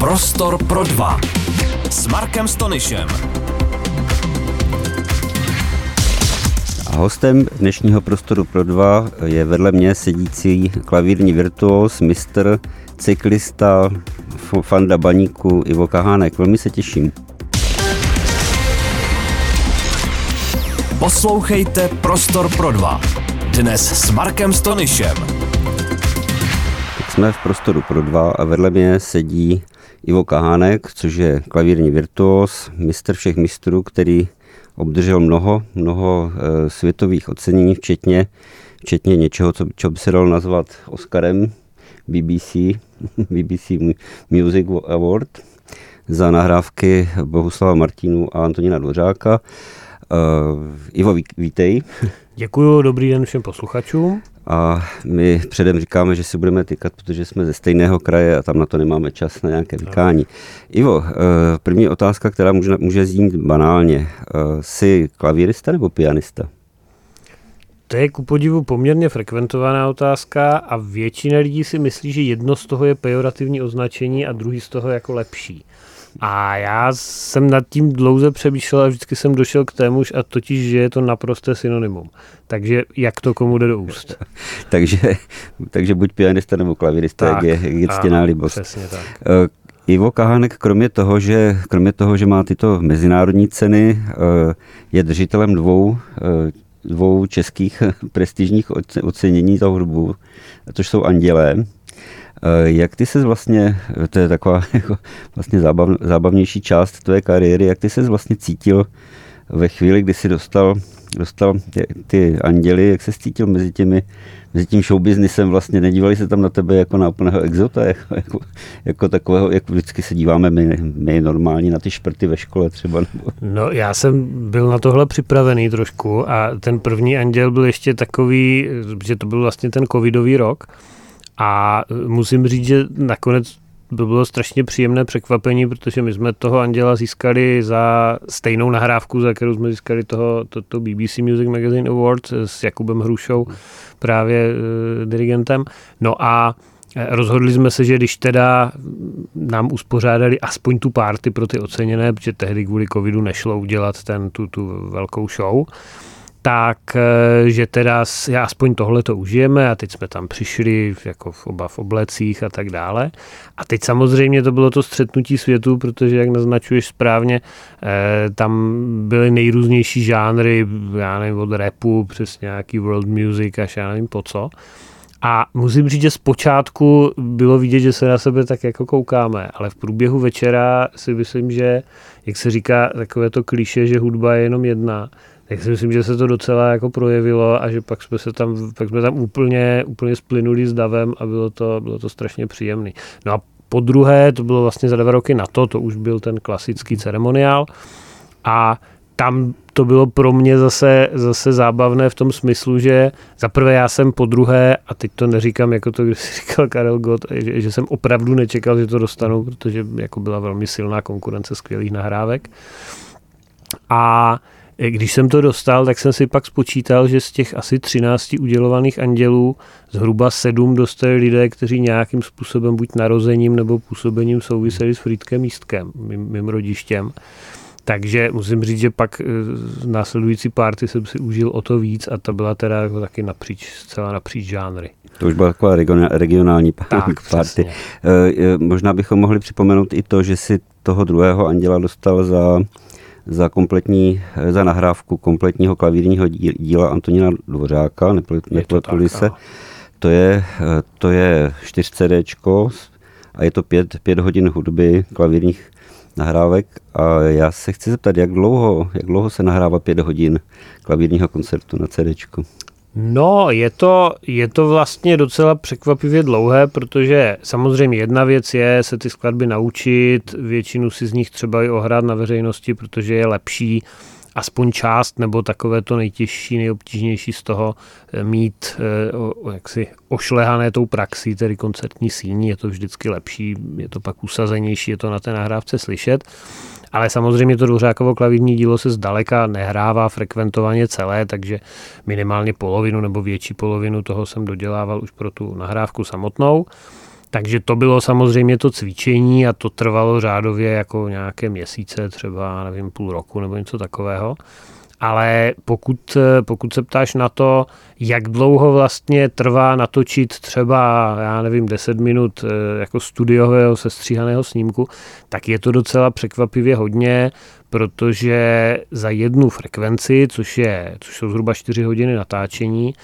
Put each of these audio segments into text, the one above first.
Prostor pro dva s Markem Stonyšem. A hostem dnešního prostoru pro dva je vedle mě sedící klavírní virtuos, mistr, cyklista, fanda baníku Ivo Kahánek. Velmi se těším. Poslouchejte Prostor pro dva. Dnes s Markem Stonyšem. Jsme v prostoru pro dva a vedle mě sedí Ivo Kahánek, což je klavírní virtuos, mistr všech mistrů, který obdržel mnoho, mnoho e, světových ocenění, včetně, včetně něčeho, co, co by se dalo nazvat Oscarem BBC, BBC Music Award za nahrávky Bohuslava Martinu a Antonína Dvořáka. Uh, Ivo, vítej. Děkuji, dobrý den všem posluchačům. A my předem říkáme, že si budeme tykat, protože jsme ze stejného kraje a tam na to nemáme čas na nějaké vykání. Ivo, eh, první otázka, která může, může znít banálně. Eh, jsi klavírista nebo pianista? To je ku podivu poměrně frekventovaná otázka a většina lidí si myslí, že jedno z toho je pejorativní označení a druhý z toho jako lepší. A já jsem nad tím dlouze přemýšlel a vždycky jsem došel k témuž a totiž, že je to naprosté synonymum. Takže jak to komu jde do úst. takže, takže buď pianista nebo klavirista, tak, jak je, je ctěná libost. Přesně tak. Uh, Ivo Kahánek, kromě toho, že, kromě toho, že má tyto mezinárodní ceny, uh, je držitelem dvou, uh, dvou českých prestižních ocenění za hudbu, což jsou Andělé Eh, jak ty se vlastně, to je taková jako vlastně zábav, zábavnější část tvé kariéry, jak ty se vlastně cítil ve chvíli, kdy jsi dostal, dostal ty, ty anděly, jak se cítil mezi těmi mezi tím showbiznisem vlastně nedívali se tam na tebe jako na úplného exota, jako, jako, jako takového, jak vždycky se díváme my, my normální na ty šprty ve škole třeba. Nebo... No já jsem byl na tohle připravený trošku a ten první anděl byl ještě takový, že to byl vlastně ten covidový rok, a musím říct, že nakonec to bylo strašně příjemné překvapení, protože my jsme toho Anděla získali za stejnou nahrávku, za kterou jsme získali toho, to, to BBC Music Magazine Award s Jakubem Hrušou, právě e, dirigentem. No a eh, rozhodli jsme se, že když teda nám uspořádali aspoň tu party pro ty oceněné, protože tehdy kvůli covidu nešlo udělat ten, tu, tu velkou show, tak, eh, že teda já aspoň tohle to užijeme a teď jsme tam přišli jako v oba v oblecích a tak dále. A teď samozřejmě to bylo to střetnutí světu, protože jak naznačuješ správně, eh, tam byly nejrůznější žánry, já nevím, od rapu přes nějaký world music až já nevím po co. A musím říct, že zpočátku bylo vidět, že se na sebe tak jako koukáme, ale v průběhu večera si myslím, že, jak se říká, takové to kliše, že hudba je jenom jedna, tak si myslím, že se to docela jako projevilo a že pak jsme se tam, pak jsme tam úplně, úplně splynuli s davem a bylo to, bylo to strašně příjemný. No a po druhé, to bylo vlastně za dva roky na to, to už byl ten klasický ceremoniál a tam to bylo pro mě zase, zase zábavné v tom smyslu, že za prvé já jsem po druhé, a teď to neříkám jako to, když říkal Karel Gott, že, že jsem opravdu nečekal, že to dostanu, protože jako byla velmi silná konkurence skvělých nahrávek. A když jsem to dostal, tak jsem si pak spočítal, že z těch asi 13 udělovaných andělů zhruba sedm dostali lidé, kteří nějakým způsobem buď narozením nebo působením souviseli s Frýdkem místkem, mým, mým rodištěm. Takže musím říct, že pak z e, následující party jsem si užil o to víc a ta byla teda jako taky napříč, zcela napříč žánry. To už byla taková regionální tak, party. E, e, možná bychom mohli připomenout i to, že si toho druhého anděla dostal za za kompletní, za nahrávku kompletního klavírního díla Antonína Dvořáka, nepletuli se. To je, to je 4 CD a je to pět, pět hodin hudby, klavírních nahrávek a já se chci zeptat, jak dlouho, jak dlouho se nahrává pět hodin klavírního koncertu na CD? No, je to, je to vlastně docela překvapivě dlouhé, protože samozřejmě jedna věc je se ty skladby naučit, většinu si z nich třeba i ohrát na veřejnosti, protože je lepší aspoň část nebo takové to nejtěžší, nejobtížnější z toho eh, mít eh, jaksi ošlehané tou praxí, tedy koncertní síní, je to vždycky lepší, je to pak usazenější, je to na té nahrávce slyšet. Ale samozřejmě to Dvořákovo klavírní dílo se zdaleka nehrává frekventovaně celé, takže minimálně polovinu nebo větší polovinu toho jsem dodělával už pro tu nahrávku samotnou. Takže to bylo samozřejmě to cvičení a to trvalo řádově jako nějaké měsíce, třeba nevím, půl roku nebo něco takového. Ale pokud, pokud se ptáš na to, jak dlouho vlastně trvá natočit třeba, já nevím, 10 minut eh, jako studiového sestříhaného snímku, tak je to docela překvapivě hodně, protože za jednu frekvenci, což, je, což jsou zhruba 4 hodiny natáčení,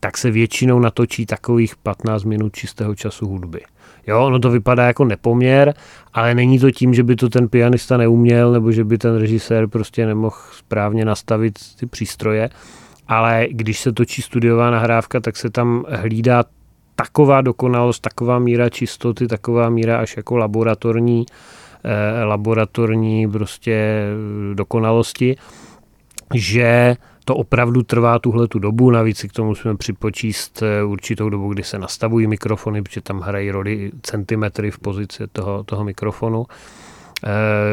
tak se většinou natočí takových 15 minut čistého času hudby. Jo, ono to vypadá jako nepoměr, ale není to tím, že by to ten pianista neuměl, nebo že by ten režisér prostě nemohl správně nastavit ty přístroje, ale když se točí studiová nahrávka, tak se tam hlídá taková dokonalost, taková míra čistoty, taková míra až jako laboratorní, eh, laboratorní prostě dokonalosti, že to opravdu trvá tuhle tu dobu, navíc si k tomu musíme připočíst eh, určitou dobu, kdy se nastavují mikrofony, protože tam hrají roli centimetry v pozici toho, toho mikrofonu. Eh,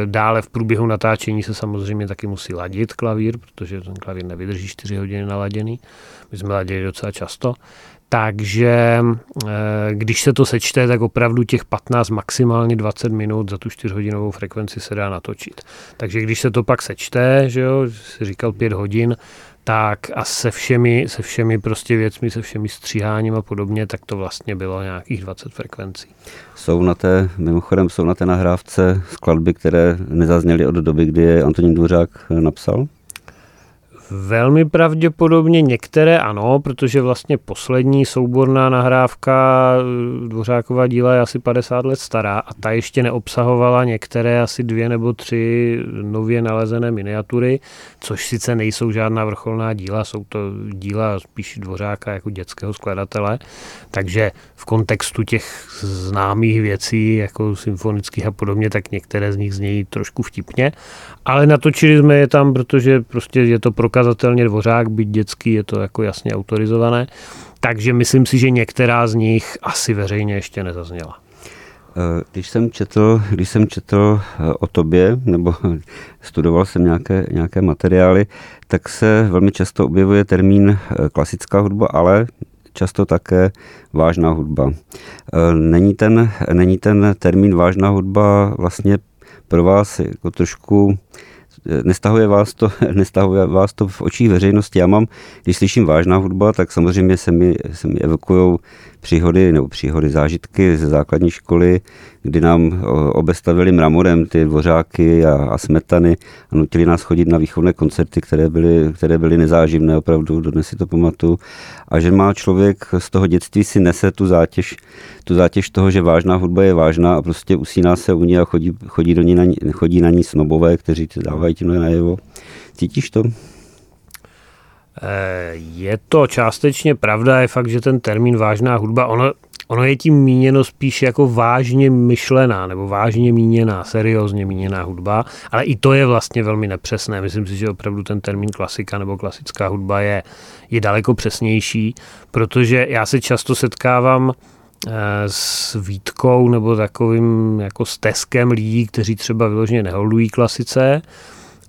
dále v průběhu natáčení se samozřejmě taky musí ladit klavír, protože ten klavír nevydrží 4 hodiny naladěný. My jsme ladili docela často. Takže eh, když se to sečte, tak opravdu těch 15, maximálně 20 minut za tu 4-hodinovou frekvenci se dá natočit. Takže když se to pak sečte, že jo, si říkal 5 hodin, tak a se všemi, se všemi prostě věcmi, se všemi stříháním a podobně, tak to vlastně bylo nějakých 20 frekvencí. Jsou na té, mimochodem jsou na té nahrávce skladby, které nezazněly od doby, kdy je Antonín Dvořák napsal? Velmi pravděpodobně některé ano, protože vlastně poslední souborná nahrávka eh, Dvořákova díla je asi 50 let stará a ta ještě neobsahovala některé asi dvě nebo tři nově nalezené miniatury, což sice nejsou žádná vrcholná díla, jsou to díla spíš Dvořáka jako dětského skladatele, takže v kontextu těch známých věcí, jako symfonických a podobně, tak některé z nich znějí trošku vtipně, ale natočili jsme je tam, protože prostě je to prokazatelně dvořák, byť dětský, je to jako jasně autorizované. Takže myslím si, že některá z nich asi veřejně ještě nezazněla. Eh, když jsem četl, když jsem četl eh, o tobě, nebo studoval jsem nějaké, nějaké materiály, tak se velmi často objevuje termín eh, klasická hudba, ale často také vážná hudba. Není ten, není ten termín vážná hudba vlastně pro vás jako trošku nestahuje vás to, nestahuje vás to v očích veřejnosti. Já mám, když slyším vážná hudba, tak samozřejmě se mi, se mi evokují příhody nebo příhody zážitky ze základní školy, kdy nám obestavili mramorem ty dvořáky a, a smetany a nutili nás chodit na výchovné koncerty, které byly, které byly nezáživné, opravdu, dodnes si to pamatuju. A že má člověk z toho dětství si nese tu zátěž, tu zátěž toho, že vážná hudba je vážná a prostě usíná se u ní a chodí, chodí, do ní na ní, chodí na ní snobové, kteří dávají tímhle najevo. Cítíš to? Eh, je to částečně pravda, je fakt, že ten termín vážná hudba, ono, ono je tím míněno spíš jako vážně myšlená, nebo vážně míněná, seriózně míněná hudba, ale i to je vlastně velmi nepřesné. Myslím si, že opravdu ten termín klasika nebo klasická hudba je, je daleko přesnější, protože já se často setkávám eh, s výtkou nebo takovým jako steskem lidí, kteří třeba vyloženě neholdují klasice,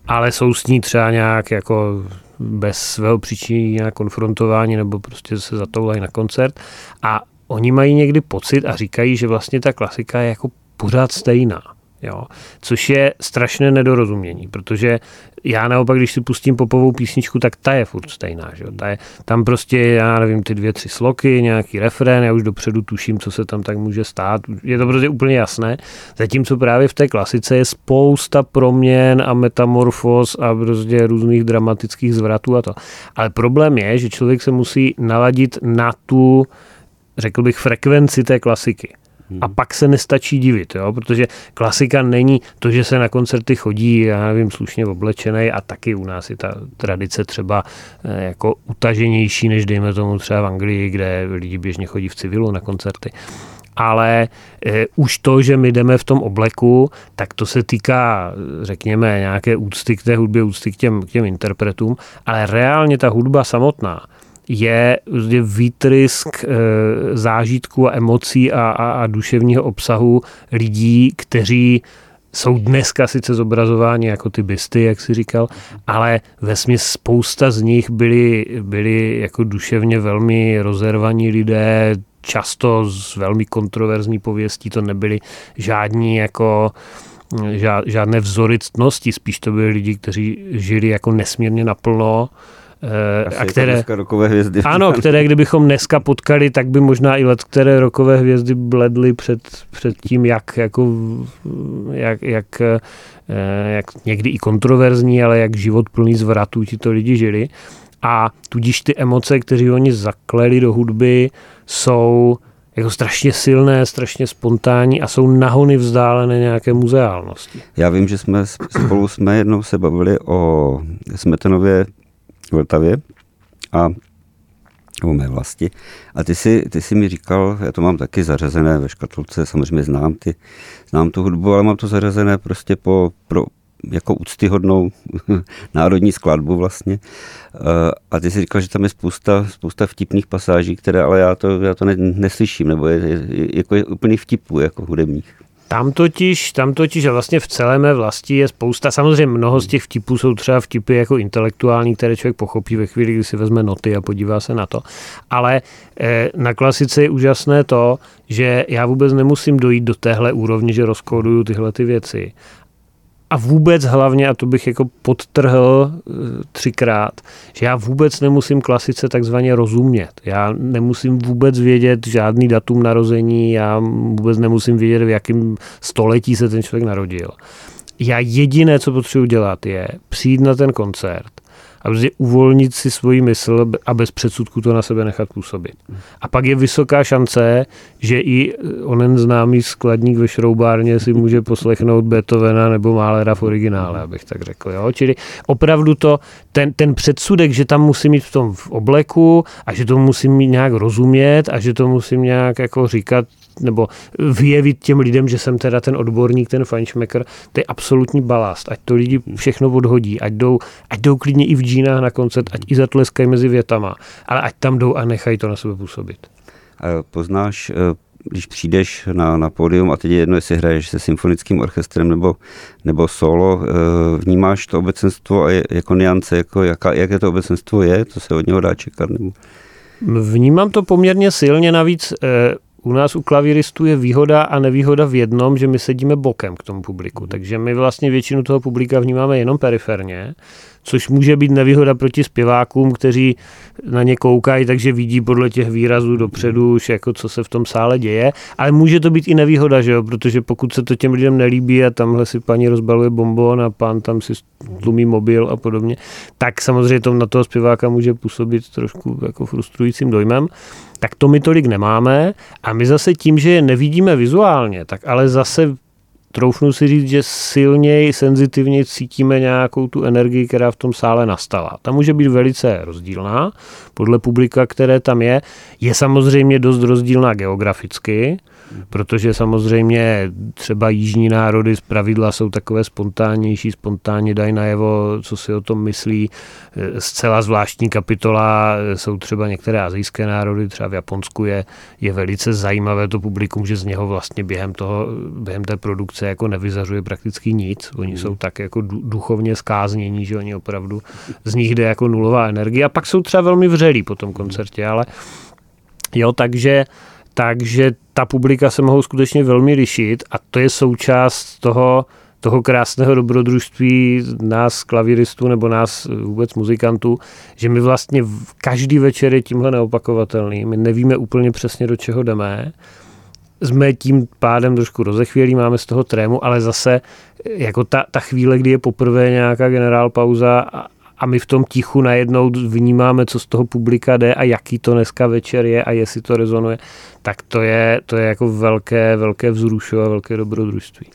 ale jsou s ní třeba nějak jako bez svého příčiny nějak konfrontování nebo prostě se zatoulají na koncert a oni mají někdy pocit a říkají, že vlastně ta klasika je jako pořád stejná. Jo? Což je strašné nedorozumění, protože já naopak, když si pustím popovou písničku, tak ta je furt stejná. Že? Ta je, tam prostě, já nevím, ty dvě, tři sloky, nějaký refrén, já už dopředu tuším, co se tam tak může stát. Je to prostě úplně jasné. Zatímco právě v té klasice je spousta proměn a metamorfos a prostě různých dramatických zvratů a to. Ale problém je, že člověk se musí naladit na tu, řekl bych, frekvenci té klasiky. A pak se nestačí divit, jo? protože klasika není to, že se na koncerty chodí, já nevím, slušně oblečený a taky u nás je ta tradice třeba eh, jako utaženější, než dejme tomu třeba v Anglii, kde lidi běžně chodí v civilu na koncerty ale e, už to, že my jdeme v tom obleku, tak to se týká, řekněme, nějaké úcty k té hudbě, úcty k těm, k těm interpretům, ale reálně ta hudba samotná, je výtrysk eh, zážitků a emocí a, a, a duševního obsahu lidí, kteří jsou dneska sice zobrazováni jako ty bysty, jak si říkal, ale ve spousta z nich byli, byli jako duševně velmi rozervaní lidé, často z velmi kontroverzní pověstí, to nebyli žádní jako žádné vzory ctnosti, spíš to byli lidi, kteří žili jako nesmírně naplno, Asi a které, rokové hvězdy. Ano, které kdybychom dneska potkali, tak by možná i let, které rokové hvězdy bledly před, před tím, jak, jako, jak, jak, eh, jak někdy i kontroverzní, ale jak život plný zvratů to lidi žili. A tudíž ty emoce, které oni zakleli do hudby, jsou jako strašně silné, strašně spontánní a jsou nahony vzdálené nějaké muzeálnosti. Já vím, že jsme spolu jsme jednou se bavili o Smetanově Vltavě a o mé vlasti. A ty si, ty si mi říkal, já to mám taky zařazené ve škatulce, samozřejmě znám, ty, znám tu hudbu, ale mám to zařazené prostě po, pro, jako úctyhodnou národní skladbu vlastně. A ty si říkal, že tam je spousta, spousta vtipných pasáží, které ale já to, já to ne, neslyším, nebo je, je, jako je úplný vtipů jako hudebních. Tam totiž, tam totiž a vlastně v celé mé vlasti je spousta, samozřejmě mnoho z těch vtipů jsou třeba vtipy jako intelektuální, které člověk pochopí ve chvíli, kdy si vezme noty a podívá se na to. Ale eh, na klasice je úžasné to, že já vůbec nemusím dojít do téhle úrovně, že rozkóduju tyhle ty věci, a vůbec hlavně, a to bych jako podtrhl eh, třikrát, že já vůbec nemusím klasice takzvaně rozumět. Já nemusím vůbec vědět žádný datum narození, já vůbec nemusím vědět, v jakém století se ten člověk narodil. Já jediné, co potřebuji dělat, je přijít na ten koncert a prostě uvolnit si svoji mysl a bez předsudku to na sebe nechat působit. A pak je vysoká šance, že i onen známý skladník ve šroubárně si může poslechnout Beethovena nebo Málera v originále, abych tak řekl. Jo? Čili opravdu to, ten, ten předsudek, že tam musím mít v tom v obleku a že to musím mít nějak rozumět a že to musím nějak jako říkat nebo vyjevit těm lidem, že jsem teda ten odborník, ten fajnšmekr, to je absolutní balast. Ať to lidi všechno odhodí, ať jdou, ať jdou klidně i v džínách na koncert, ať i zatleskají mezi větama, ale ať tam jdou a nechají to na sebe působit. A poznáš, eh, když přijdeš na, na pódium a teď je jedno, jestli hraješ se symfonickým orchestrem nebo, nebo solo, eh, vnímáš to obecenstvo a je, jako niance, jako jaká, jaké to obecenstvo je, co se od něho dá čekat? Nebo? Vnímám to poměrně silně, navíc eh, u nás u klavíristů je výhoda a nevýhoda v jednom, že my sedíme bokem k tomu publiku. Takže my vlastně většinu toho publika vnímáme jenom periferně což může být nevýhoda proti zpěvákům, kteří na ně koukají, takže vidí podle těch výrazů dopředu už jako co se v tom sále děje, ale může to být i nevýhoda, že jo? protože pokud se to těm lidem nelíbí a tamhle si paní rozbaluje bombon a pán tam si tlumí mobil a podobně, tak samozřejmě to na toho zpěváka může působit trošku jako frustrujícím dojmem. Tak to my tolik nemáme a my zase tím, že je nevidíme vizuálně, tak ale zase troufnu si říct, že silněji, senzitivně cítíme nějakou tu energii, která v tom sále nastala. Ta může být velice rozdílná podle publika, které tam je. Je samozřejmě dost rozdílná geograficky, protože samozřejmě třeba jižní národy z pravidla jsou takové spontánnější, spontánně dají najevo, co si o tom myslí. Zcela zvláštní kapitola jsou třeba některé azijské národy, třeba v Japonsku je, je velice zajímavé to publikum, že z něho vlastně během, toho, během té produkce jako nevyzařuje prakticky nic. Oni jsou tak jako duchovně skáznění, že oni opravdu z nich jde jako nulová energie a pak jsou třeba velmi vřelí po tom koncertě, ale jo, takže takže ta publika se mohou skutečně velmi lišit a to je součást toho, toho krásného dobrodružství nás klavíristů nebo nás vůbec muzikantů, že my vlastně každý večer je tímhle neopakovatelný. My nevíme úplně přesně, do čeho jdeme. Jsme tím pádem trošku rozechvělí, máme z toho trému, ale zase jako ta, ta chvíle, kdy je poprvé nějaká generál pauza a, a my v tom tichu najednou vnímáme, co z toho publika jde a jaký to dneska večer je a jestli to rezonuje, tak to je, to je jako velké, velké vzrušo a velké dobrodružství.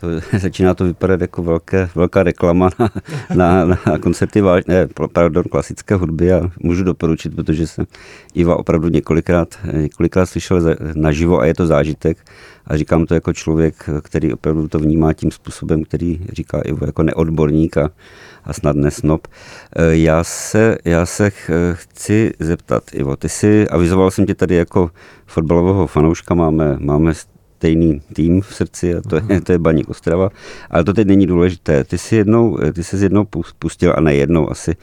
To, začíná to vypadat jako velké, velká reklama na, na, na koncerty váž, ne, pardon, klasické hudby a můžu doporučit, protože jsem Iva opravdu několikrát, několikrát slyšel naživo a je to zážitek a říkám to jako člověk, který opravdu to vnímá tím způsobem, který říká Ivo jako neodborník a, a snad nesnob. E, já se, já se chci zeptat, Ivo, ty jsi, avizoval jsem tě tady jako fotbalového fanouška, máme, máme stejný tým v srdci a to je, mhm. to je Baník Ostrava, ale to teď není důležité. Ty jsi jednou, ty jsi jednou pustil, a ne jednou asi,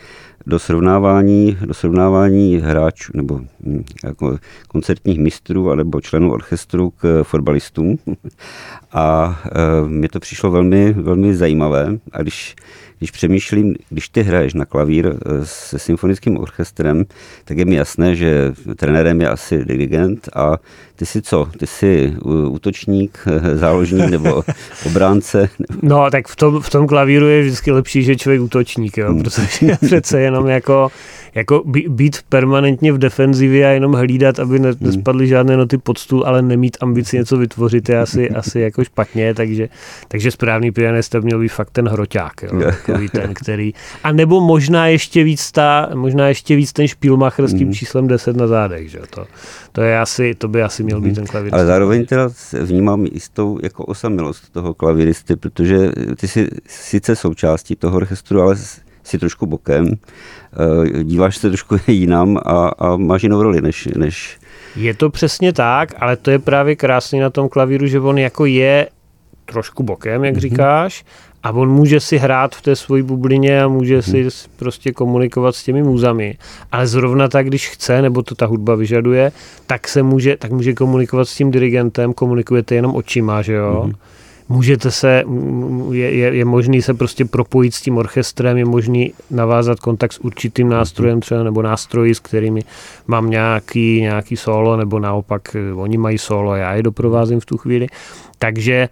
do srovnávání, do srovnávání hráčů nebo hm, jako koncertních mistrů nebo členů orchestru k fotbalistům. A e, mně to přišlo velmi, velmi zajímavé. A když když přemýšlím, když ty hraješ na klavír eh, se symfonickým orchestrem, tak je mi jasné, že trenérem je asi dirigent a ty jsi co? Ty jsi útočník, záložník nebo obránce? No, tak v tom, v tom klavíru je vždycky lepší, že člověk útočník, jo, hmm. protože přece jenom jako jako být permanentně v defenzivě a jenom hlídat, aby hmm. nespadly žádné noty pod stůl, ale nemít ambici něco vytvořit je asi, asi jako špatně, takže, takže správný pianista měl být fakt ten hroťák, jo, takový ten, který, a nebo možná ještě víc ta, možná ještě víc ten špílmacher s tím hmm. číslem 10 na zádech, že to, to je asi, to by asi měl být hmm. ten klavír. Ale zároveň teda vnímám jistou jako osamilost toho klavíristy, protože ty jsi sice součástí toho orchestru, ale si trošku bokem, eh, díváš se trošku jinam a, a máš jinou roli než, než... Je to přesně tak, ale to je právě krásný na tom klavíru, že on jako je trošku bokem, jak mm-hmm. říkáš, a on může si hrát v té svojí bublině a může hmm. si prostě komunikovat s těmi můzami. Ale zrovna tak, když chce, nebo to ta hudba vyžaduje, tak se může, tak může komunikovat s tím dirigentem, komunikujete jenom očima, že jo? Hmm můžete se, je, je, je možný se prostě propojit s tím orchestrem, je možný navázat kontakt s určitým nástrojem třeba nebo nástroji, s kterými mám nějaký, nějaký solo, nebo naopak eh, oni mají solo, já je doprovázím v tu chvíli. Takže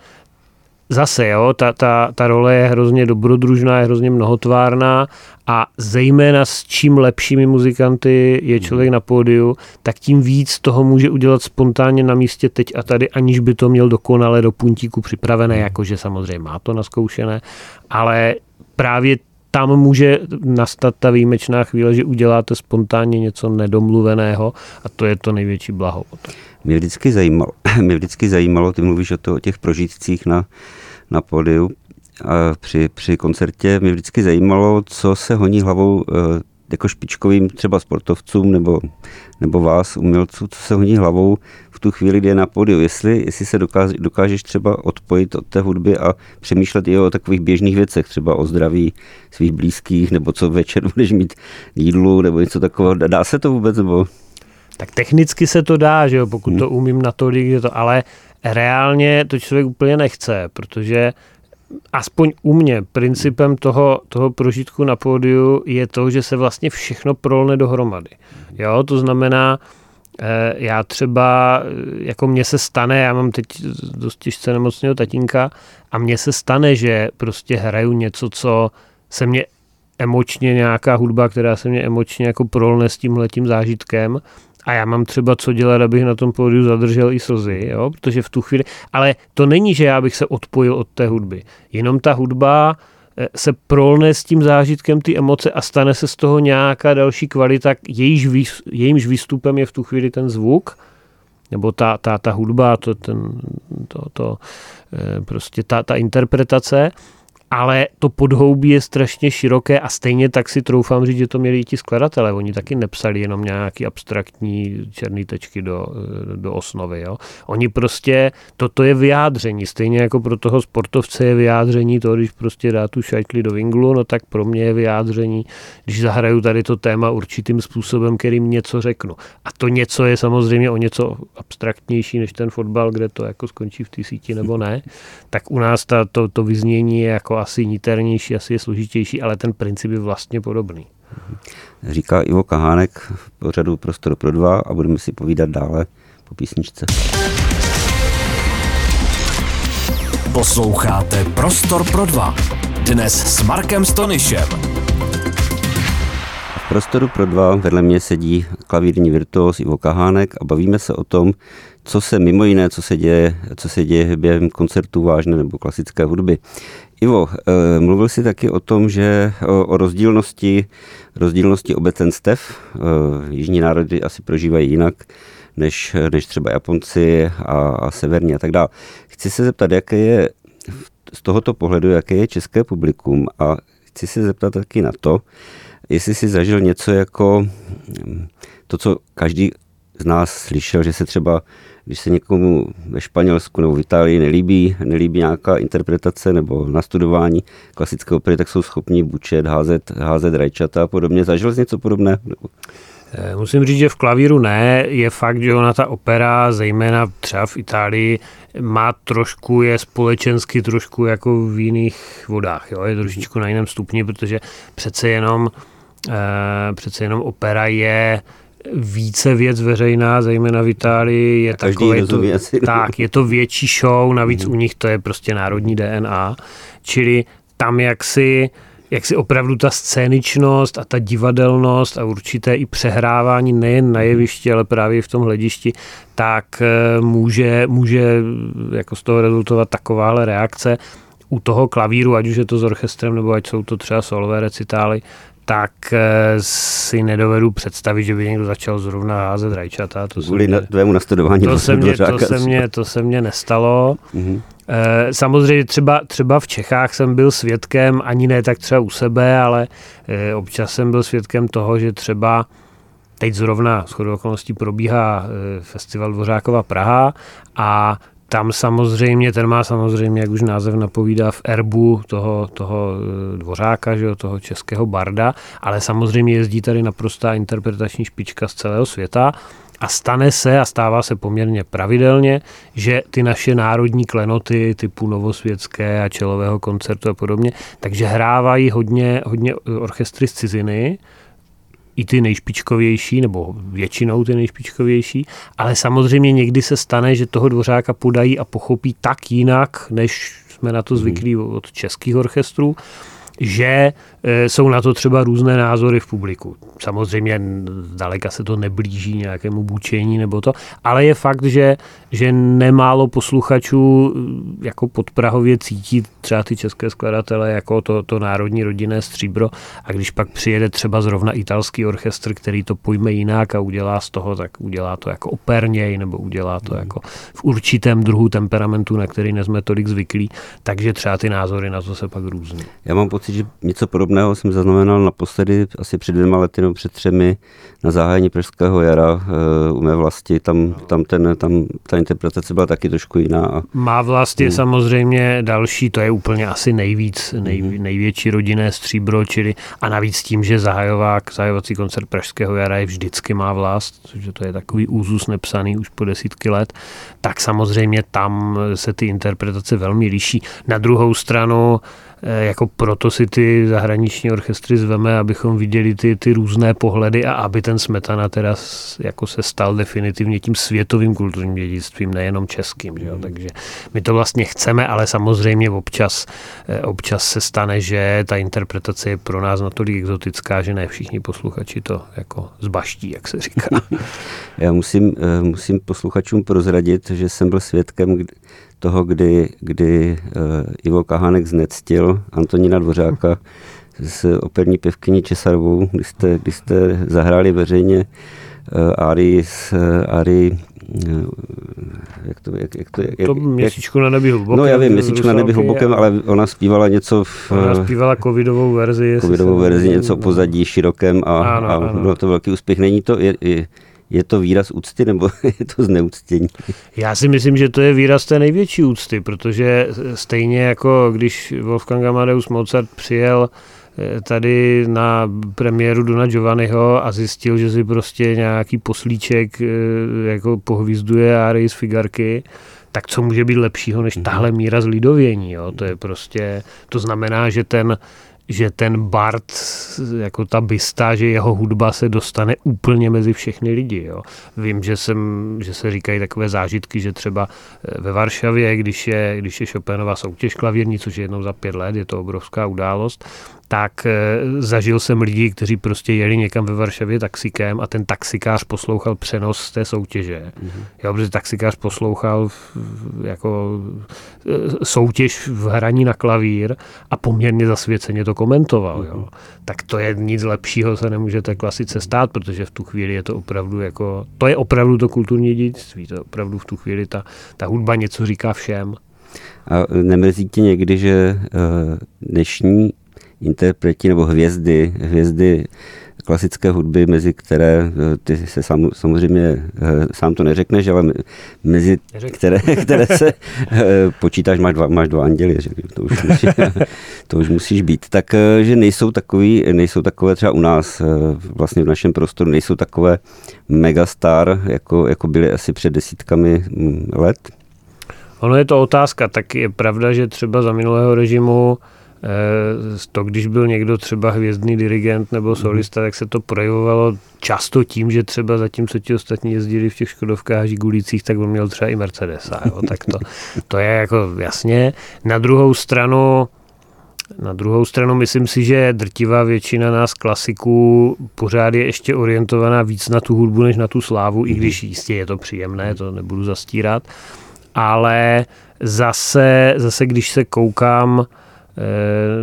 zase, jo, ta, ta, ta role je hrozně dobrodružná, je hrozně mnohotvárná a zejména s čím lepšími muzikanty je člověk na pódiu, tak tím víc toho může udělat spontánně na místě teď a tady, aniž by to měl dokonale do puntíku připravené, jakože samozřejmě má to naskoušené, ale právě tam může nastat ta výjimečná chvíle, že uděláte spontánně něco nedomluveného a to je to největší blaho. Mě vždycky zajímalo, mě vždycky zajímalo ty mluvíš o, to, o těch prožitcích na, na pódiu, a při, při koncertě mě vždycky zajímalo, co se honí hlavou eh, jako špičkovým třeba sportovcům nebo, nebo vás, umělců, co se honí hlavou v tu chvíli, kdy je na pódiu. Jestli, jestli se dokáž, dokážeš třeba odpojit od té hudby a přemýšlet i o takových běžných věcech, třeba o zdraví svých blízkých, nebo co večer budeš mít jídlu, nebo něco takového. Dá se to vůbec? Nebo... Tak technicky se to dá, že jo, pokud hmm. to umím natolik, že to, ale reálně to člověk úplně nechce, protože aspoň u mě principem toho, toho prožitku na pódiu je to, že se vlastně všechno prolne dohromady. Jo, to znamená, eh, já třeba, eh, jako mně se stane, já mám teď dost těžce nemocného tatínka a mně se stane, že prostě hraju něco, co se mě emočně nějaká hudba, která se mě emočně jako prolne s tímhletím zážitkem a já mám třeba co dělat, abych na tom pódiu zadržel i slzy, jo? protože v tu chvíli, ale to není, že já bych se odpojil od té hudby, jenom ta hudba eh, se prolne s tím zážitkem ty emoce a stane se z toho nějaká další kvalita, jejíž, jejímž výstupem je v tu chvíli ten zvuk, nebo ta, ta, ta hudba, to, ten, to, to, eh, prostě ta, ta interpretace ale to podhoubí je strašně široké a stejně tak si troufám říct, že to měli i ti skladatelé. Oni taky nepsali jenom nějaký abstraktní černý tečky do, do osnovy. Jo. Oni prostě, toto je vyjádření, stejně jako pro toho sportovce je vyjádření to, když prostě dá tu šajtli do vinglu, no tak pro mě je vyjádření, když zahraju tady to téma určitým způsobem, kterým něco řeknu. A to něco je samozřejmě o něco abstraktnější než ten fotbal, kde to jako skončí v té síti nebo ne. Tak u nás ta, to, to vyznění je jako asi niternější, asi je složitější, ale ten princip je vlastně podobný. Říká Ivo Kahánek v pořadu Prostor pro dva a budeme si povídat dále po písničce. Posloucháte Prostor pro dva. Dnes s Markem Stonyšem. V prostoru pro dva vedle mě sedí klavírní virtuos Ivo Kahánek a bavíme se o tom, co se mimo jiné, co se děje, co se děje během koncertů vážné nebo klasické hudby. Ivo, eh, mluvil jsi taky o tom, že o, rozdílnosti, rozdílnosti obecenstev. Eh, jižní národy asi prožívají jinak než, než třeba Japonci a, a severní a tak dále. Chci se zeptat, jaké je z tohoto pohledu, jaké je české publikum a chci se zeptat taky na to, jestli jsi zažil něco jako hm, to, co každý z nás slyšel, že se třeba když se někomu ve Španělsku nebo v Itálii nelíbí, nelíbí nějaká interpretace nebo nastudování klasické opery, tak jsou schopni bučet, házet, házet rajčata a podobně. Zažil jsi něco podobného? Eh, musím říct, že v klavíru ne. Je fakt, že ona ta opera, zejména třeba v Itálii, má trošku, je společensky trošku jako v jiných vodách. Jo? Je trošičku na jiném stupni, protože přece jenom, eh, přece jenom opera je více věc veřejná, zejména v Itálii, je takové to, asi. tak, je to větší show, navíc mm. u nich to je prostě národní DNA, čili tam jak si jak si opravdu ta scéničnost a ta divadelnost a určité i přehrávání nejen na jevišti, ale právě v tom hledišti, tak eh, může, může jako z toho rezultovat takováhle reakce. U toho klavíru, ať už je to s orchestrem, nebo ať jsou to třeba solové recitály, tak eh, si nedovedu představit, že by někdo začal zrovna házet rajčata. To Kvůli mě, tvému nastudování. To se, mě, to, se mě, to se mě nestalo. Mm-hmm. Samozřejmě třeba, třeba v Čechách jsem byl svědkem, ani ne tak třeba u sebe, ale eh, občas jsem byl svědkem toho, že třeba teď zrovna shodou okolností probíhá festival Dvořákova Praha a tam samozřejmě, ten má samozřejmě, jak už název napovídá, v erbu toho, toho eh, dvořáka, že jo, toho českého barda, ale samozřejmě jezdí tady naprostá interpretační špička z celého světa a stane se a stává se poměrně pravidelně, že ty naše národní klenoty typu Novosvětské a čelového koncertu a podobně, takže hrávají hodně, hodně orchestry z ciziny, i ty nejšpičkovější, nebo většinou ty nejšpičkovější, ale samozřejmě někdy se stane, že toho dvořáka podají a pochopí tak jinak, než jsme na to mhm. zvyklí od českých orchestrů, že jsou na to třeba různé názory v publiku. Samozřejmě zdaleka se to neblíží nějakému bučení nebo to, ale je fakt, že, že nemálo posluchačů e, jako podprahově cítí třeba ty české skladatele jako to, to národní rodinné stříbro a když pak přijede třeba zrovna italský orchestr, který to pojme jinak a udělá z toho, tak udělá to jako operněj nebo udělá to hmm. jako v určitém druhu temperamentu, na který nejsme tolik zvyklí, takže třeba ty názory na to se pak různí. Já mám pocit, že něco podobného jsem zaznamenal naposledy asi před dvěma lety nebo před třemi na zahájení Pražského jara uh, u mé vlasti. Tam, tam, ten, tam ta interpretace byla taky trošku jiná. Má vlast je hmm. samozřejmě další, to je úplně asi nejvíc, nej, hmm. největší rodinné stříbro, čili a navíc tím, že zahajovák, zahajovací koncert Pražského jara je vždycky má vlast, že to je takový úzus nepsaný už po desítky let, tak samozřejmě tam se ty interpretace velmi liší. Na druhou stranu Eh, jako proto si ty zahraniční orchestry zveme, abychom viděli ty, ty různé pohledy a aby ten Smetana teda jako se stal definitivně tím světovým kulturním dědictvím, nejenom českým. Že jo? Takže my to vlastně chceme, ale samozřejmě občas, eh, občas se stane, že ta interpretace je pro nás natolik exotická, že ne všichni posluchači to jako zbaští, jak se říká. Já musím, eh, musím posluchačům prozradit, že jsem byl svědkem, toho, kdy, kdy uh, Ivo Kahánek znectil Antonína Dvořáka s operní pevkyní Česarovou, kdy jste, kdy jste zahráli veřejně uh, Ari s uh, Ari jak to, jak, jak to, jak, to měsíčku na nebi hlubokém. No já vím, měsíčku na nebi hlubokém, ale ona zpívala něco v... Ona zpívala covidovou verzi. Covidovou verzi, něco pozadí širokém a, ano, a ano. bylo to velký úspěch. Není to, je, je, je to výraz úcty nebo je to zneuctění? Já si myslím, že to je výraz té největší úcty, protože stejně jako když Wolfgang Amadeus Mozart přijel eh, tady na premiéru Dona Giovanniho a zjistil, že si prostě nějaký poslíček eh, jako pohvízduje Ari z Figarky, tak co může být lepšího než mhm. tahle míra zlidovění. Jo? To je prostě, to znamená, že ten že ten Bart, jako ta bysta, že jeho hudba se dostane úplně mezi všechny lidi. Jo. Vím, že, jsem, že se říkají takové zážitky, že třeba eh, ve Varšavě, když je, když je Chopinova soutěž klavírní, což je jednou za pět let, je to obrovská událost, tak eh, zažil jsem lidi, kteří prostě jeli někam ve Varšavě taxikem a ten taxikář poslouchal přenos té soutěže. Mm-hmm. Jo, protože taxikář poslouchal jako eh, soutěž v hraní na klavír a poměrně zasvěceně to komentoval. Mm-hmm. Jo. Mhm. Tak to je nic lepšího se nemůže té klasice stát, protože v tu chvíli je to opravdu jako, to je opravdu to kulturní dědictví, to je opravdu v tu chvíli ta, ta hudba něco říká všem. A nemrzí tě někdy, že dnešní interpreti nebo hvězdy, hvězdy klasické hudby, mezi které ty se sam, samozřejmě sám to neřekneš, ale mezi které, které se počítáš, máš dva, máš dva anděly, že? To, už musí, to už musíš být. Takže nejsou takový, nejsou takové třeba u nás vlastně v našem prostoru, nejsou takové megastar, jako, jako byly asi před desítkami mm, let. Ono je to otázka, tak je pravda, že třeba za minulého režimu eh, to, když byl někdo třeba hvězdný dirigent nebo mhm. solista, tak se to projevovalo často tím, že třeba zatímco ti ostatní jezdili v těch Škodovkách a Žigulících, tak on měl třeba i Mercedesa. Jo? Tak to, to je jako jasně. Na druhou stranu na druhou stranu myslím si, že drtivá většina nás klasiků pořád je ještě orientovaná víc na tu hudbu, než na tu slávu, i když jistě je to příjemné, to nebudu zastírat ale zase, zase když se koukám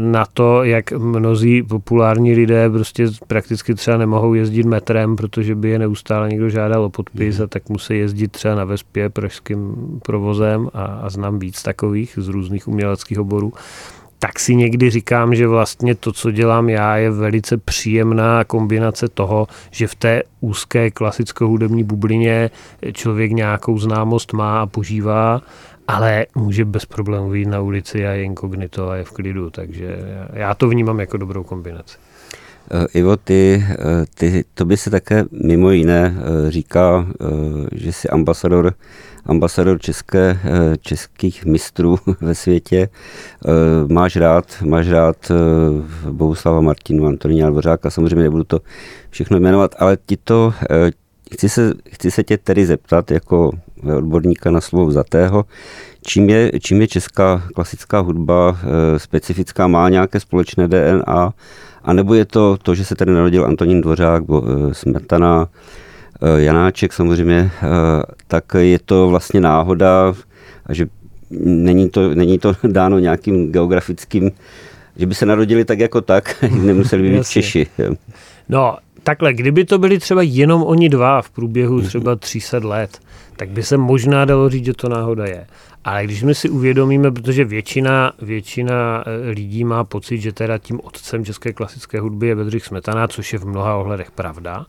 na to, jak mnozí populární lidé prostě prakticky třeba nemohou jezdit metrem, protože by je neustále někdo žádal o podpis a tak musí jezdit třeba na Vespě pražským provozem a, a znám víc takových z různých uměleckých oborů, tak si někdy říkám, že vlastně to, co dělám já, je velice příjemná kombinace toho, že v té úzké klasicko-hudební bublině člověk nějakou známost má a požívá, ale může bez problémů vyjít na ulici a je inkognito a je v klidu, takže já to vnímám jako dobrou kombinaci. Eh, Ivo, ty, eh, ty, to by se také mimo jiné eh, říká, že jsi ambasador ambasador české, českých mistrů ve světě. Máš rád, máš rád Bohuslava Martinu, Antonína Dvořáka, samozřejmě nebudu to všechno jmenovat, ale ti to, chci se, chci se tě tedy zeptat jako odborníka na slovo vzatého, čím je, čím je česká klasická hudba specifická, má nějaké společné DNA, anebo je to to, že se tady narodil Antonín Dvořák, Smetana, Eh, Janáček samozřejmě, eh, tak je to vlastně náhoda, že není to, není to dáno nějakým geografickým, že by se narodili tak jako tak, nemuseli by být Češi. No, takhle, kdyby to byli třeba jenom oni dva v průběhu mhm. třeba 300 let, tak by se možná dalo říct, že to náhoda je. Ale když my si uvědomíme, protože většina, většina eh, lidí má pocit, že teda tím otcem české klasické hudby je Bedřich Smetana, což je v mnoha ohledech pravda,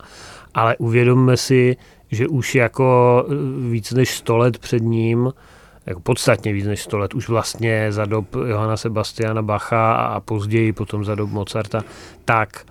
ale uvědomme si, že už jako eh, víc než 100 let před ním, jako podstatně víc než 100 let, už vlastně za dob Johana Sebastiana Bacha a později potom za dob Mozarta, tak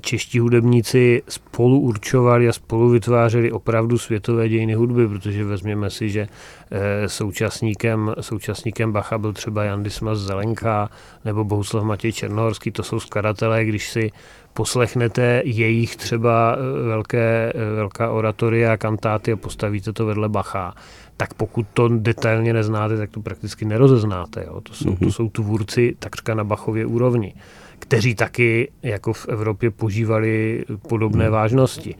čeští hudebníci spolu určovali a spolu vytvářeli opravdu světové dějiny hudby, protože vezměme si, že eh, současníkem, současníkem Bacha byl třeba Jan Dismas Zelenka nebo Bohuslav Matěj Černohorský, to jsou skladatelé, když si poslechnete jejich třeba eh, velké, eh, velká oratoria kantáty a postavíte to vedle Bacha, tak pokud to detailně neznáte, tak to prakticky nerozeznáte. Jo? To, jsou, mm-hmm. to mhm. jsou tvůrci takřka na Bachově úrovni, kteří taky jako v Evropě požívali podobné mm. vážnosti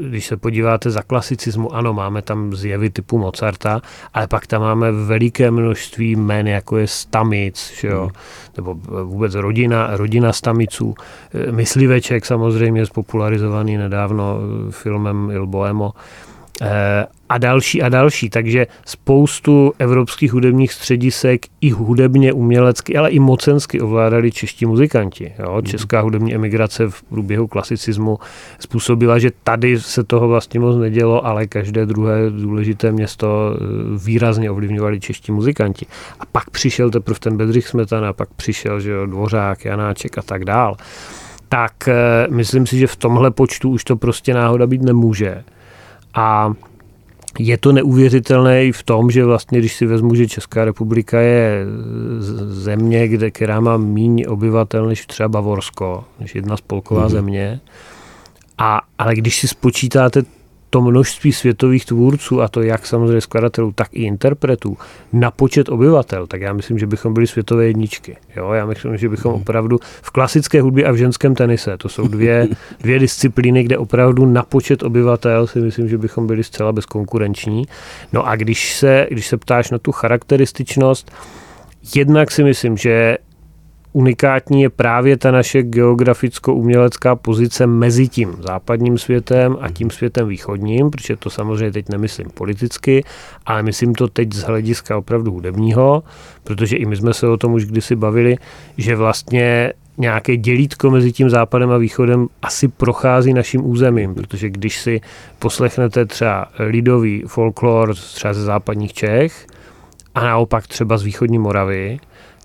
když se podíváte za klasicismu, ano, máme tam zjevy typu Mozarta, ale pak tam máme veliké množství jmen, jako je Stamic, že jo? Hmm. nebo vůbec rodina, rodina Stamiců. Mysliveček samozřejmě spopularizovaný nedávno filmem Il Boemo. Eh, a další a další. Takže spoustu evropských hudebních středisek i hudebně, umělecky, ale i mocensky ovládali čeští muzikanti. Jo? Mhm. Česká hudební emigrace v průběhu klasicismu způsobila, že tady se toho vlastně moc nedělo, ale každé druhé důležité město eh, výrazně ovlivňovali čeští muzikanti. A pak přišel teprve ten Bedřich Smetana, pak přišel že jo, Dvořák, Janáček a tak dál. Tak eh, myslím si, že v tomhle počtu už to prostě náhoda být nemůže. A je to neuvěřitelné i v tom, že vlastně, když si vezmu, že Česká republika je země, kde, která má méně obyvatel než třeba Bavorsko, než jedna spolková mm-hmm. země, a, ale když si spočítáte to množství světových tvůrců, a to jak samozřejmě skladatelů, tak i interpretů, na počet obyvatel, tak já myslím, že bychom byli světové jedničky. Jo? Já myslím, že bychom mhm. opravdu v klasické hudbě a v ženském tenise, to jsou dvě, dvě disciplíny, kde opravdu na počet obyvatel si myslím, že bychom byli zcela bezkonkurenční. No a když se, když se ptáš na tu charakterističnost, jednak si myslím, že unikátní je právě ta naše geograficko-umělecká pozice mezi tím západním světem a tím světem východním, protože to samozřejmě teď nemyslím politicky, ale myslím to teď z hlediska opravdu hudebního, protože i my jsme se o tom už kdysi bavili, že vlastně nějaké dělítko mezi tím západem a východem asi prochází naším územím, protože když si poslechnete třeba lidový folklor třeba ze západních Čech a naopak třeba z východní Moravy,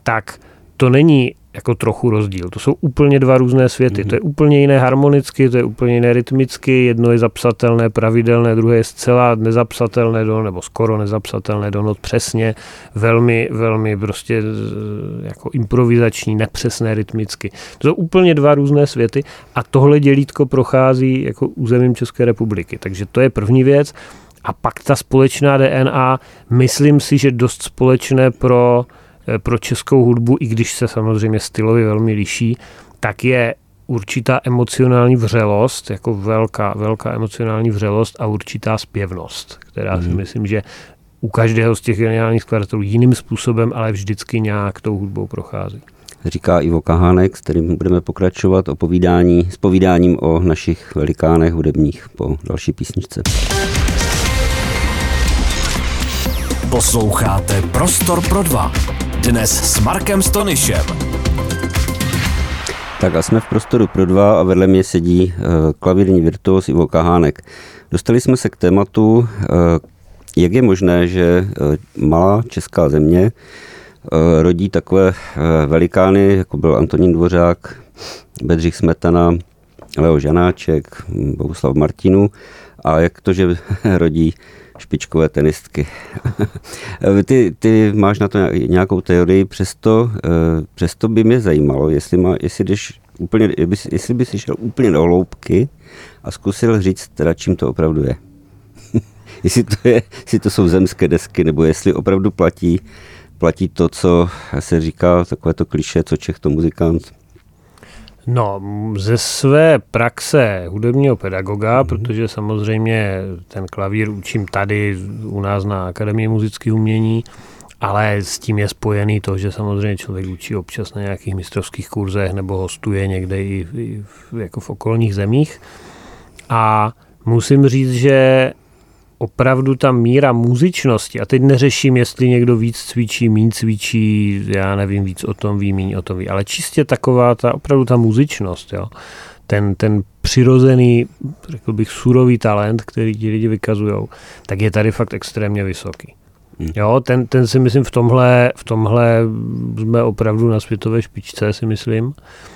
tak to není jako trochu rozdíl. To jsou úplně dva různé světy. Mm-hmm. To je úplně jiné harmonicky, to je úplně jiné rytmicky. Jedno je zapsatelné, pravidelné, druhé je zcela nezapsatelné do, nebo skoro nezapsatelné do not přesně. Velmi, velmi prostě jako improvizační, nepřesné rytmicky. To jsou úplně dva různé světy a tohle dělítko prochází jako územím České republiky. Takže to je první věc. A pak ta společná DNA, myslím si, že dost společné pro Eh, pro českou hudbu, i když se samozřejmě stylově velmi liší, tak je určitá emocionální vřelost, jako velká, velká emocionální vřelost a určitá zpěvnost, která mm. si mhm. myslím, že u každého z těch geniálních skladatelů jiným způsobem, ale vždycky nějak tou hudbou prochází. Říká Ivo Kahánek, s kterým budeme pokračovat o povídání, s povídáním o našich velikánech hudebních po další písničce. Posloucháte Prostor pro dva. Dnes s Markem Stonyšem. Tak a jsme v prostoru pro dva a vedle mě sedí uh, klavírní virtuos Ivo Kahánek. Dostali jsme se k tématu, uh, jak je možné, že uh, malá česká země rodí takové velikány, jako byl Antonín Dvořák, Bedřich Smetana, Leo Žanáček, Bohuslav Martinu a jak to, že rodí špičkové tenistky. ty, ty máš na to nějakou teorii, přesto, eh, přesto by mě zajímalo, jestli, má, jestli, jdeš úplně, jestli by si šel úplně do hloubky a zkusil říct teda, čím to opravdu je. jestli, to je jestli to jsou zemské desky, nebo jestli opravdu platí, platí to, co se říká, takové to kliše, co Čech to muzikant No, ze své praxe hudebního pedagoga, mm-hmm. protože samozřejmě ten klavír učím tady u nás na Akademii muzických umění, ale s tím je spojený to, že samozřejmě člověk učí občas na nějakých mistrovských kurzech nebo hostuje někde i, i v, jako v okolních zemích. A musím říct, že opravdu ta míra muzičnosti, a teď neřeším, jestli někdo víc cvičí, míň cvičí, já nevím, víc o tom ví, míň o tom ví, ale čistě taková ta, opravdu ta muzičnost, jo. Ten, ten přirozený, řekl bych, surový talent, který ti lidi vykazují, tak je tady fakt extrémně vysoký. Hmm. Jo, ten, ten si myslím v tomhle, v tomhle jsme opravdu na světové špičce, si myslím.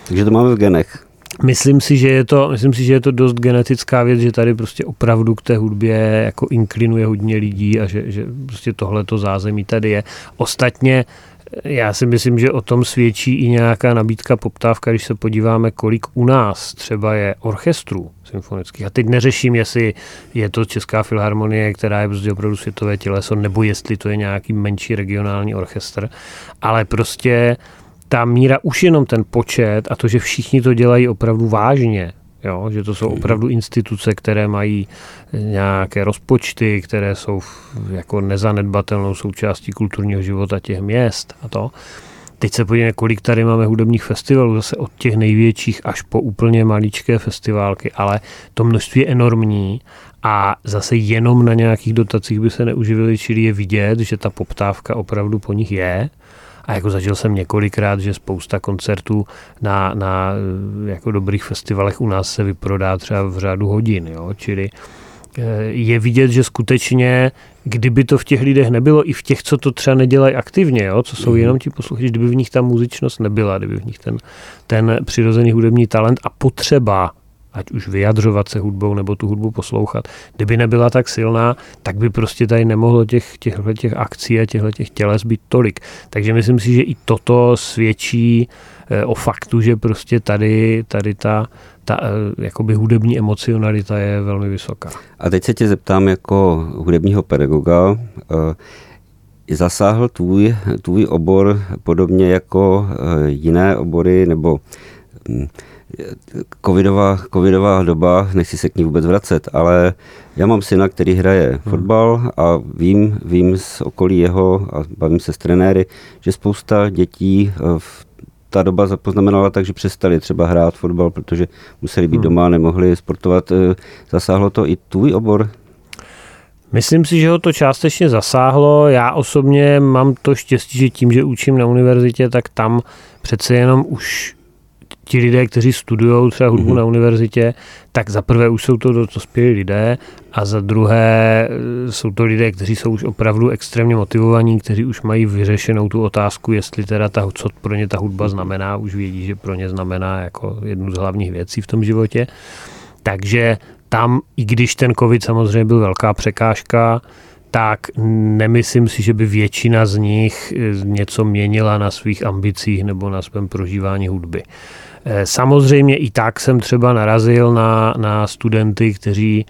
Takže to máme v genech. Myslím si, že je to, myslím si, že je to dost genetická věc, že tady prostě opravdu k té hudbě jako inklinuje hodně lidí a že, že prostě tohle to zázemí tady je. Ostatně já si myslím, že o tom svědčí i nějaká nabídka poptávka, když se podíváme, kolik u nás třeba je orchestrů symfonických. A teď neřeším, jestli je to Česká filharmonie, která je prostě opravdu světové těleso, nebo jestli to je nějaký menší regionální orchestr, ale prostě ta míra, už jenom ten počet a to, že všichni to dělají opravdu vážně, Jo, že to jsou mhm. opravdu instituce, které mají nějaké rozpočty, které jsou jako nezanedbatelnou součástí kulturního života těch měst a to. Teď se podívejme, kolik tady máme hudebních festivalů, zase od těch největších až po úplně maličké festiválky, ale to množství je enormní a zase jenom na nějakých dotacích by se neuživili, čili je vidět, že ta poptávka opravdu po nich je a jako zažil jsem několikrát, že spousta koncertů na, na jako dobrých festivalech u nás se vyprodá třeba v řádu hodin, jo? čili eh, je vidět, že skutečně, kdyby to v těch lidech nebylo, i v těch, co to třeba nedělají aktivně, jo, co jsou mm. jenom ti posluchači, kdyby v nich ta muzičnost nebyla, kdyby v nich ten, ten přirozený hudební talent a potřeba ať už vyjadřovat se hudbou nebo tu hudbu poslouchat. Kdyby nebyla tak silná, tak by prostě tady nemohlo těch, těchto těch akcí a těchto těch těles být tolik. Takže myslím si, že i toto svědčí eh, o faktu, že prostě tady, tady ta, ta eh, jakoby hudební emocionalita je velmi vysoká. A teď se tě zeptám jako hudebního pedagoga, eh, zasáhl tvůj, tvůj obor podobně jako jiné obory nebo hm, covidová, covidová doba, nechci se k ní vůbec vracet, ale já mám syna, který hraje hmm. fotbal a vím, vím z okolí jeho a bavím se s trenéry, že spousta dětí eh, v ta doba zapoznamenala tak, že přestali třeba hrát fotbal, protože museli být hmm. doma, nemohli sportovat. Eh, zasáhlo to i tvůj obor? Myslím si, že ho to částečně zasáhlo. Já osobně mám to štěstí, že tím, že učím na univerzitě, tak tam přece jenom už ti lidé, kteří studují třeba hudbu mm-hmm. na univerzitě, tak za prvé už jsou to dospělí lidé a za druhé eh, jsou to lidé, kteří jsou už opravdu extrémně motivovaní, kteří už mají vyřešenou tu otázku, jestli teda ta, co pro ně ta hudba znamená, už vědí, že pro ně znamená jako jednu z hlavních věcí v tom životě. Takže tam, i když ten covid samozřejmě byl velká překážka, tak nemyslím si, že by většina z nich eh, něco měnila na svých ambicích nebo na svém prožívání hudby. Eh, samozřejmě i tak jsem třeba narazil na, na studenty, kteří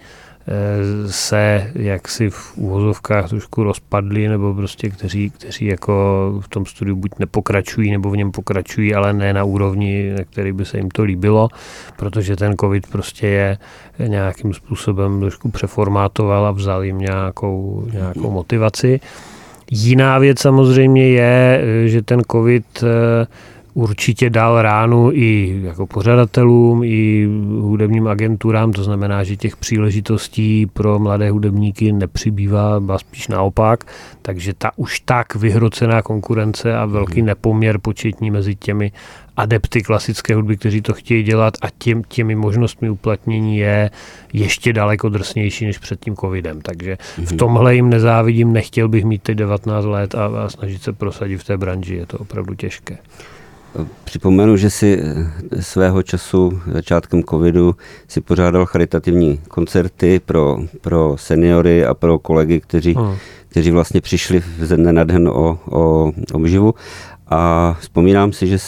Eh, se jaksi v úvozovkách trošku rozpadli, nebo prostě kteří, kteří jako v tom studiu buď nepokračují, nebo v něm pokračují, ale ne na úrovni, na který by se jim to líbilo, protože ten covid prostě je nějakým způsobem trošku přeformátoval a vzal jim nějakou, nějakou motivaci. Jiná věc samozřejmě je, že ten covid eh, určitě dal ránu i jako pořadatelům, i hudebním agenturám, to znamená, že těch příležitostí pro mladé hudebníky nepřibývá, byla spíš naopak, takže ta už tak vyhrocená konkurence a velký mhm. nepoměr početní mezi těmi adepty klasické hudby, kteří to chtějí dělat a těm, těmi možnostmi uplatnění je ještě daleko drsnější než před tím covidem. Takže v mhm. tomhle jim nezávidím, nechtěl bych mít teď 19 let a, a snažit se prosadit v té branži, je to opravdu těžké. Připomenu, že si eh, svého času začátkem covidu si pořádal charitativní koncerty pro, pro seniory a pro kolegy, kteří, hmm. kteří vlastně přišli ze dne na den o, o obživu. A vzpomínám si, že,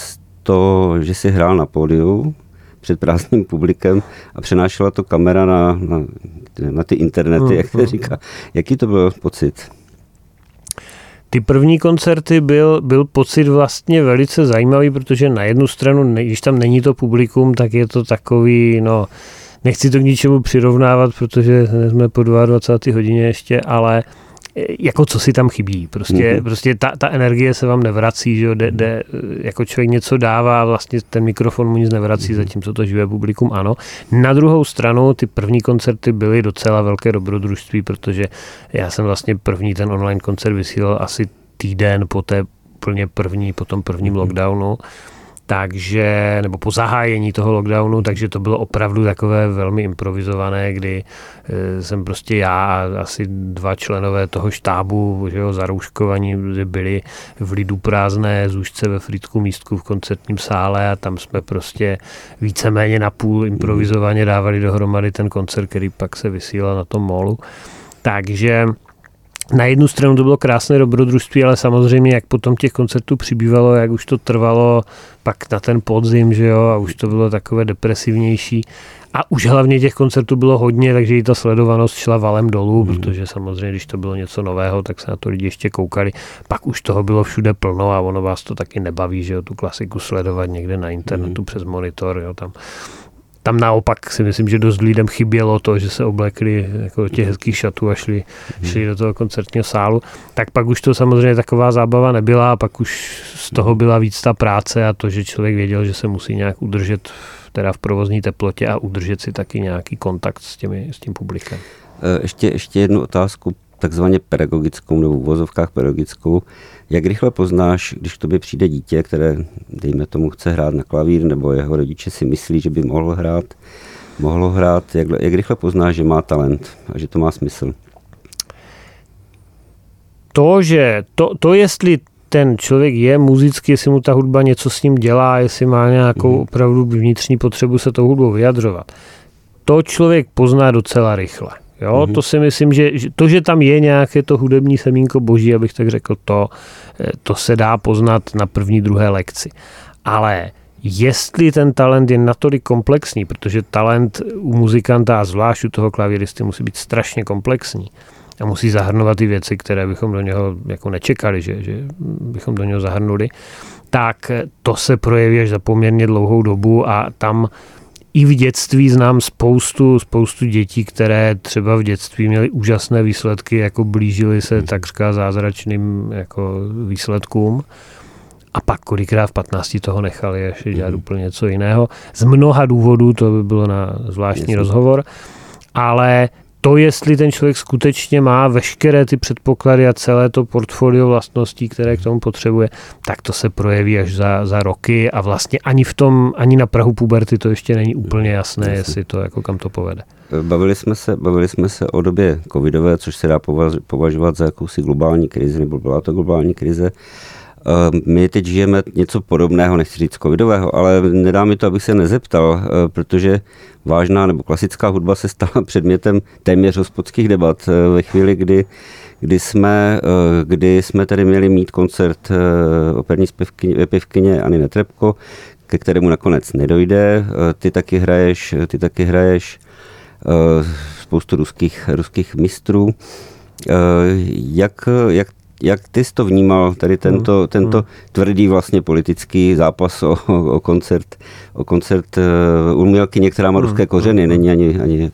to, že si hrál na pódiu před prázdným publikem a přenášela to kamera na, na, na ty internety, hmm. jak se říká. Jaký to byl pocit? Ty první koncerty byl, byl pocit vlastně velice zajímavý, protože na jednu stranu, když tam není to publikum, tak je to takový, no, nechci to k ničemu přirovnávat, protože jsme po 22. hodině ještě, ale jako co si tam chybí. Prostě, mm-hmm. prostě ta, ta energie se vám nevrací, že jo, de, de, jako člověk něco dává vlastně ten mikrofon mu nic nevrací, mm-hmm. zatímco to živé publikum ano. Na druhou stranu ty první koncerty byly docela velké dobrodružství, protože já jsem vlastně první ten online koncert vysílal asi týden po té úplně první, po tom prvním mm-hmm. lockdownu takže, nebo po zahájení toho lockdownu, takže to bylo opravdu takové velmi improvizované, kdy e, jsem prostě já a asi dva členové toho štábu, že jo, zarouškovaní byli v lidu prázdné zůžce ve Frýdku místku v koncertním sále a tam jsme prostě víceméně na půl improvizovaně dávali dohromady ten koncert, který pak se vysílal na tom molu. Takže na jednu stranu to bylo krásné dobrodružství, ale samozřejmě, jak potom těch koncertů přibývalo, jak už to trvalo pak na ten podzim, že jo, a už to bylo takové depresivnější. A už hlavně těch koncertů bylo hodně, takže i ta sledovanost šla valem dolů, mm. protože samozřejmě, když to bylo něco nového, tak se na to lidi ještě koukali. Pak už toho bylo všude plno a ono vás to taky nebaví, že jo, tu klasiku sledovat někde na internetu mm. přes monitor, jo, tam tam naopak si myslím, že dost lidem chybělo to, že se oblekli jako těch hezkých šatů a šli, hmm. šli do toho koncertního sálu. Tak pak už to samozřejmě taková zábava nebyla a pak už z toho byla víc ta práce a to, že člověk věděl, že se musí nějak udržet teda v provozní teplotě a udržet si taky nějaký kontakt s, těmi, s tím publikem. E, ještě, ještě jednu otázku, takzvaně pedagogickou nebo v vozovkách pedagogickou. Jak rychle poznáš, když k tobě přijde dítě, které, dejme tomu, chce hrát na klavír, nebo jeho rodiče si myslí, že by mohl hrát, mohlo hrát, jak, jak rychle poznáš, že má talent a že to má smysl? To, že to, to jestli ten člověk je muzický, jestli mu ta hudba něco s ním dělá, jestli má nějakou mm. opravdu vnitřní potřebu se tou hudbou vyjadřovat, to člověk pozná docela rychle. Jo, mm-hmm. to si myslím, že to, že tam je nějaké to hudební semínko boží, abych tak řekl, to, eh, to se dá poznat na první, druhé lekci. Ale jestli ten talent je natolik komplexní, protože talent u muzikanta a zvlášť u toho klavíristy musí být strašně komplexní a musí zahrnovat ty věci, které bychom do něho jako nečekali, že, že bychom do něho zahrnuli, tak to se projeví až za poměrně dlouhou dobu a tam i v dětství znám spoustu, spoustu dětí, které třeba v dětství měly úžasné výsledky, jako blížily se hmm. takřka zázračným jako výsledkům. A pak kolikrát v 15 toho nechali ještě dělat mm. úplně něco jiného. Z mnoha důvodů, to by bylo na zvláštní Jasně. rozhovor, ale to, jestli ten člověk skutečně má veškeré ty předpoklady a celé to portfolio vlastností, které k tomu potřebuje, tak to se projeví až za, za roky a vlastně ani v tom, ani na Prahu puberty to ještě není úplně jasné, Jasně. jestli to jako kam to povede. Bavili jsme se, bavili jsme se o době covidové, což se dá považovat za jakousi globální krizi, nebo byla to globální krize. Eh, my teď žijeme něco podobného, nechci říct covidového, ale nedá mi to, abych se nezeptal, eh, protože vážná nebo klasická hudba se stala předmětem téměř hospodských debat eh, ve chvíli, kdy kdy jsme, kdy jsme tady měli mít koncert operní zpěvkyně, pěvkyně Ani Netrebko, ke kterému nakonec nedojde. Ty taky hraješ, ty taky hraješ spoustu ruských, ruských mistrů. Jak, jak jak ty jsi to vnímal, tady tento, hmm. tento hmm. tvrdý vlastně politický zápas o, o koncert, o koncert uh, umělky, která má hmm. ruské kořeny, hmm. není ani... ani...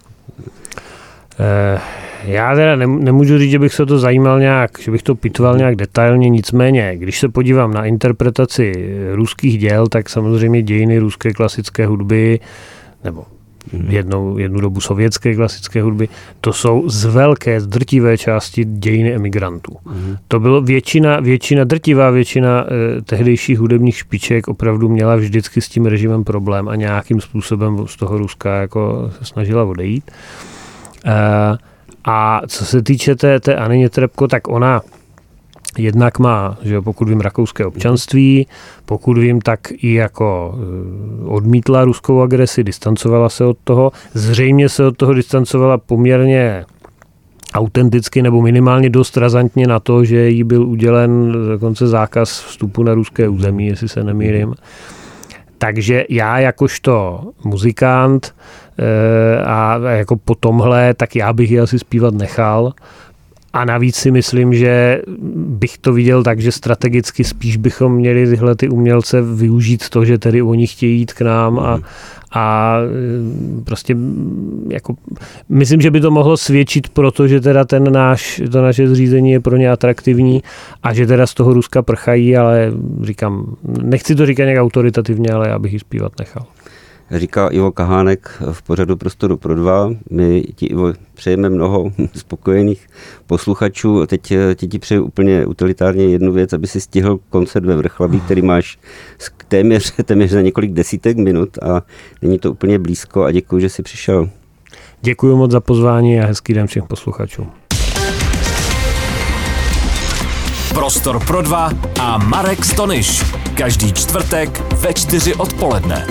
Eh, já teda nemůžu říct, že bych se to zajímal nějak, že bych to pitval nějak detailně, nicméně, když se podívám na interpretaci ruských děl, tak samozřejmě dějiny ruské klasické hudby, nebo jednou, jednu dobu sovětské klasické hudby, to jsou z velké, z drtivé části dějiny emigrantů. Mm. To bylo většina, většina, drtivá většina eh, tehdejších hudebních špiček opravdu měla vždycky s tím režimem problém a nějakým způsobem z toho Ruska jako se snažila odejít. Eh, a co se týče té, té Anině Trepko, tak ona Jednak má, že pokud vím, rakouské občanství, pokud vím, tak i jako eh, odmítla ruskou agresi, distancovala se od toho. Zřejmě se od toho distancovala poměrně autenticky nebo minimálně dost razantně na to, že jí byl udělen dokonce zákaz vstupu na ruské území, jestli se nemýlím. Takže já jakožto muzikant eh, a jako po tomhle, tak já bych ji asi zpívat nechal, a navíc si myslím, že bych to viděl tak, že strategicky spíš bychom měli tyhle ty umělce využít to, že tedy oni chtějí jít k nám a, a e, prostě jako, myslím, že by to mohlo svědčit proto, že teda ten náš, to naše zřízení je pro ně atraktivní a že teda z toho Ruska prchají, ale říkám, nechci to říkat nějak autoritativně, ale já bych ji zpívat nechal říká Ivo Kahánek v pořadu Prostoru pro dva. My ti, Ivo, přejeme mnoho spokojených posluchačů. Teď ti, ti přeju úplně utilitárně jednu věc, aby si stihl koncert ve Vrchlabí, který máš téměř, téměř za několik desítek minut a není to úplně blízko a děkuji, že jsi přišel. Děkuji moc za pozvání a hezký den všem posluchačům. Prostor pro dva a Marek Stoniš. Každý čtvrtek ve čtyři odpoledne.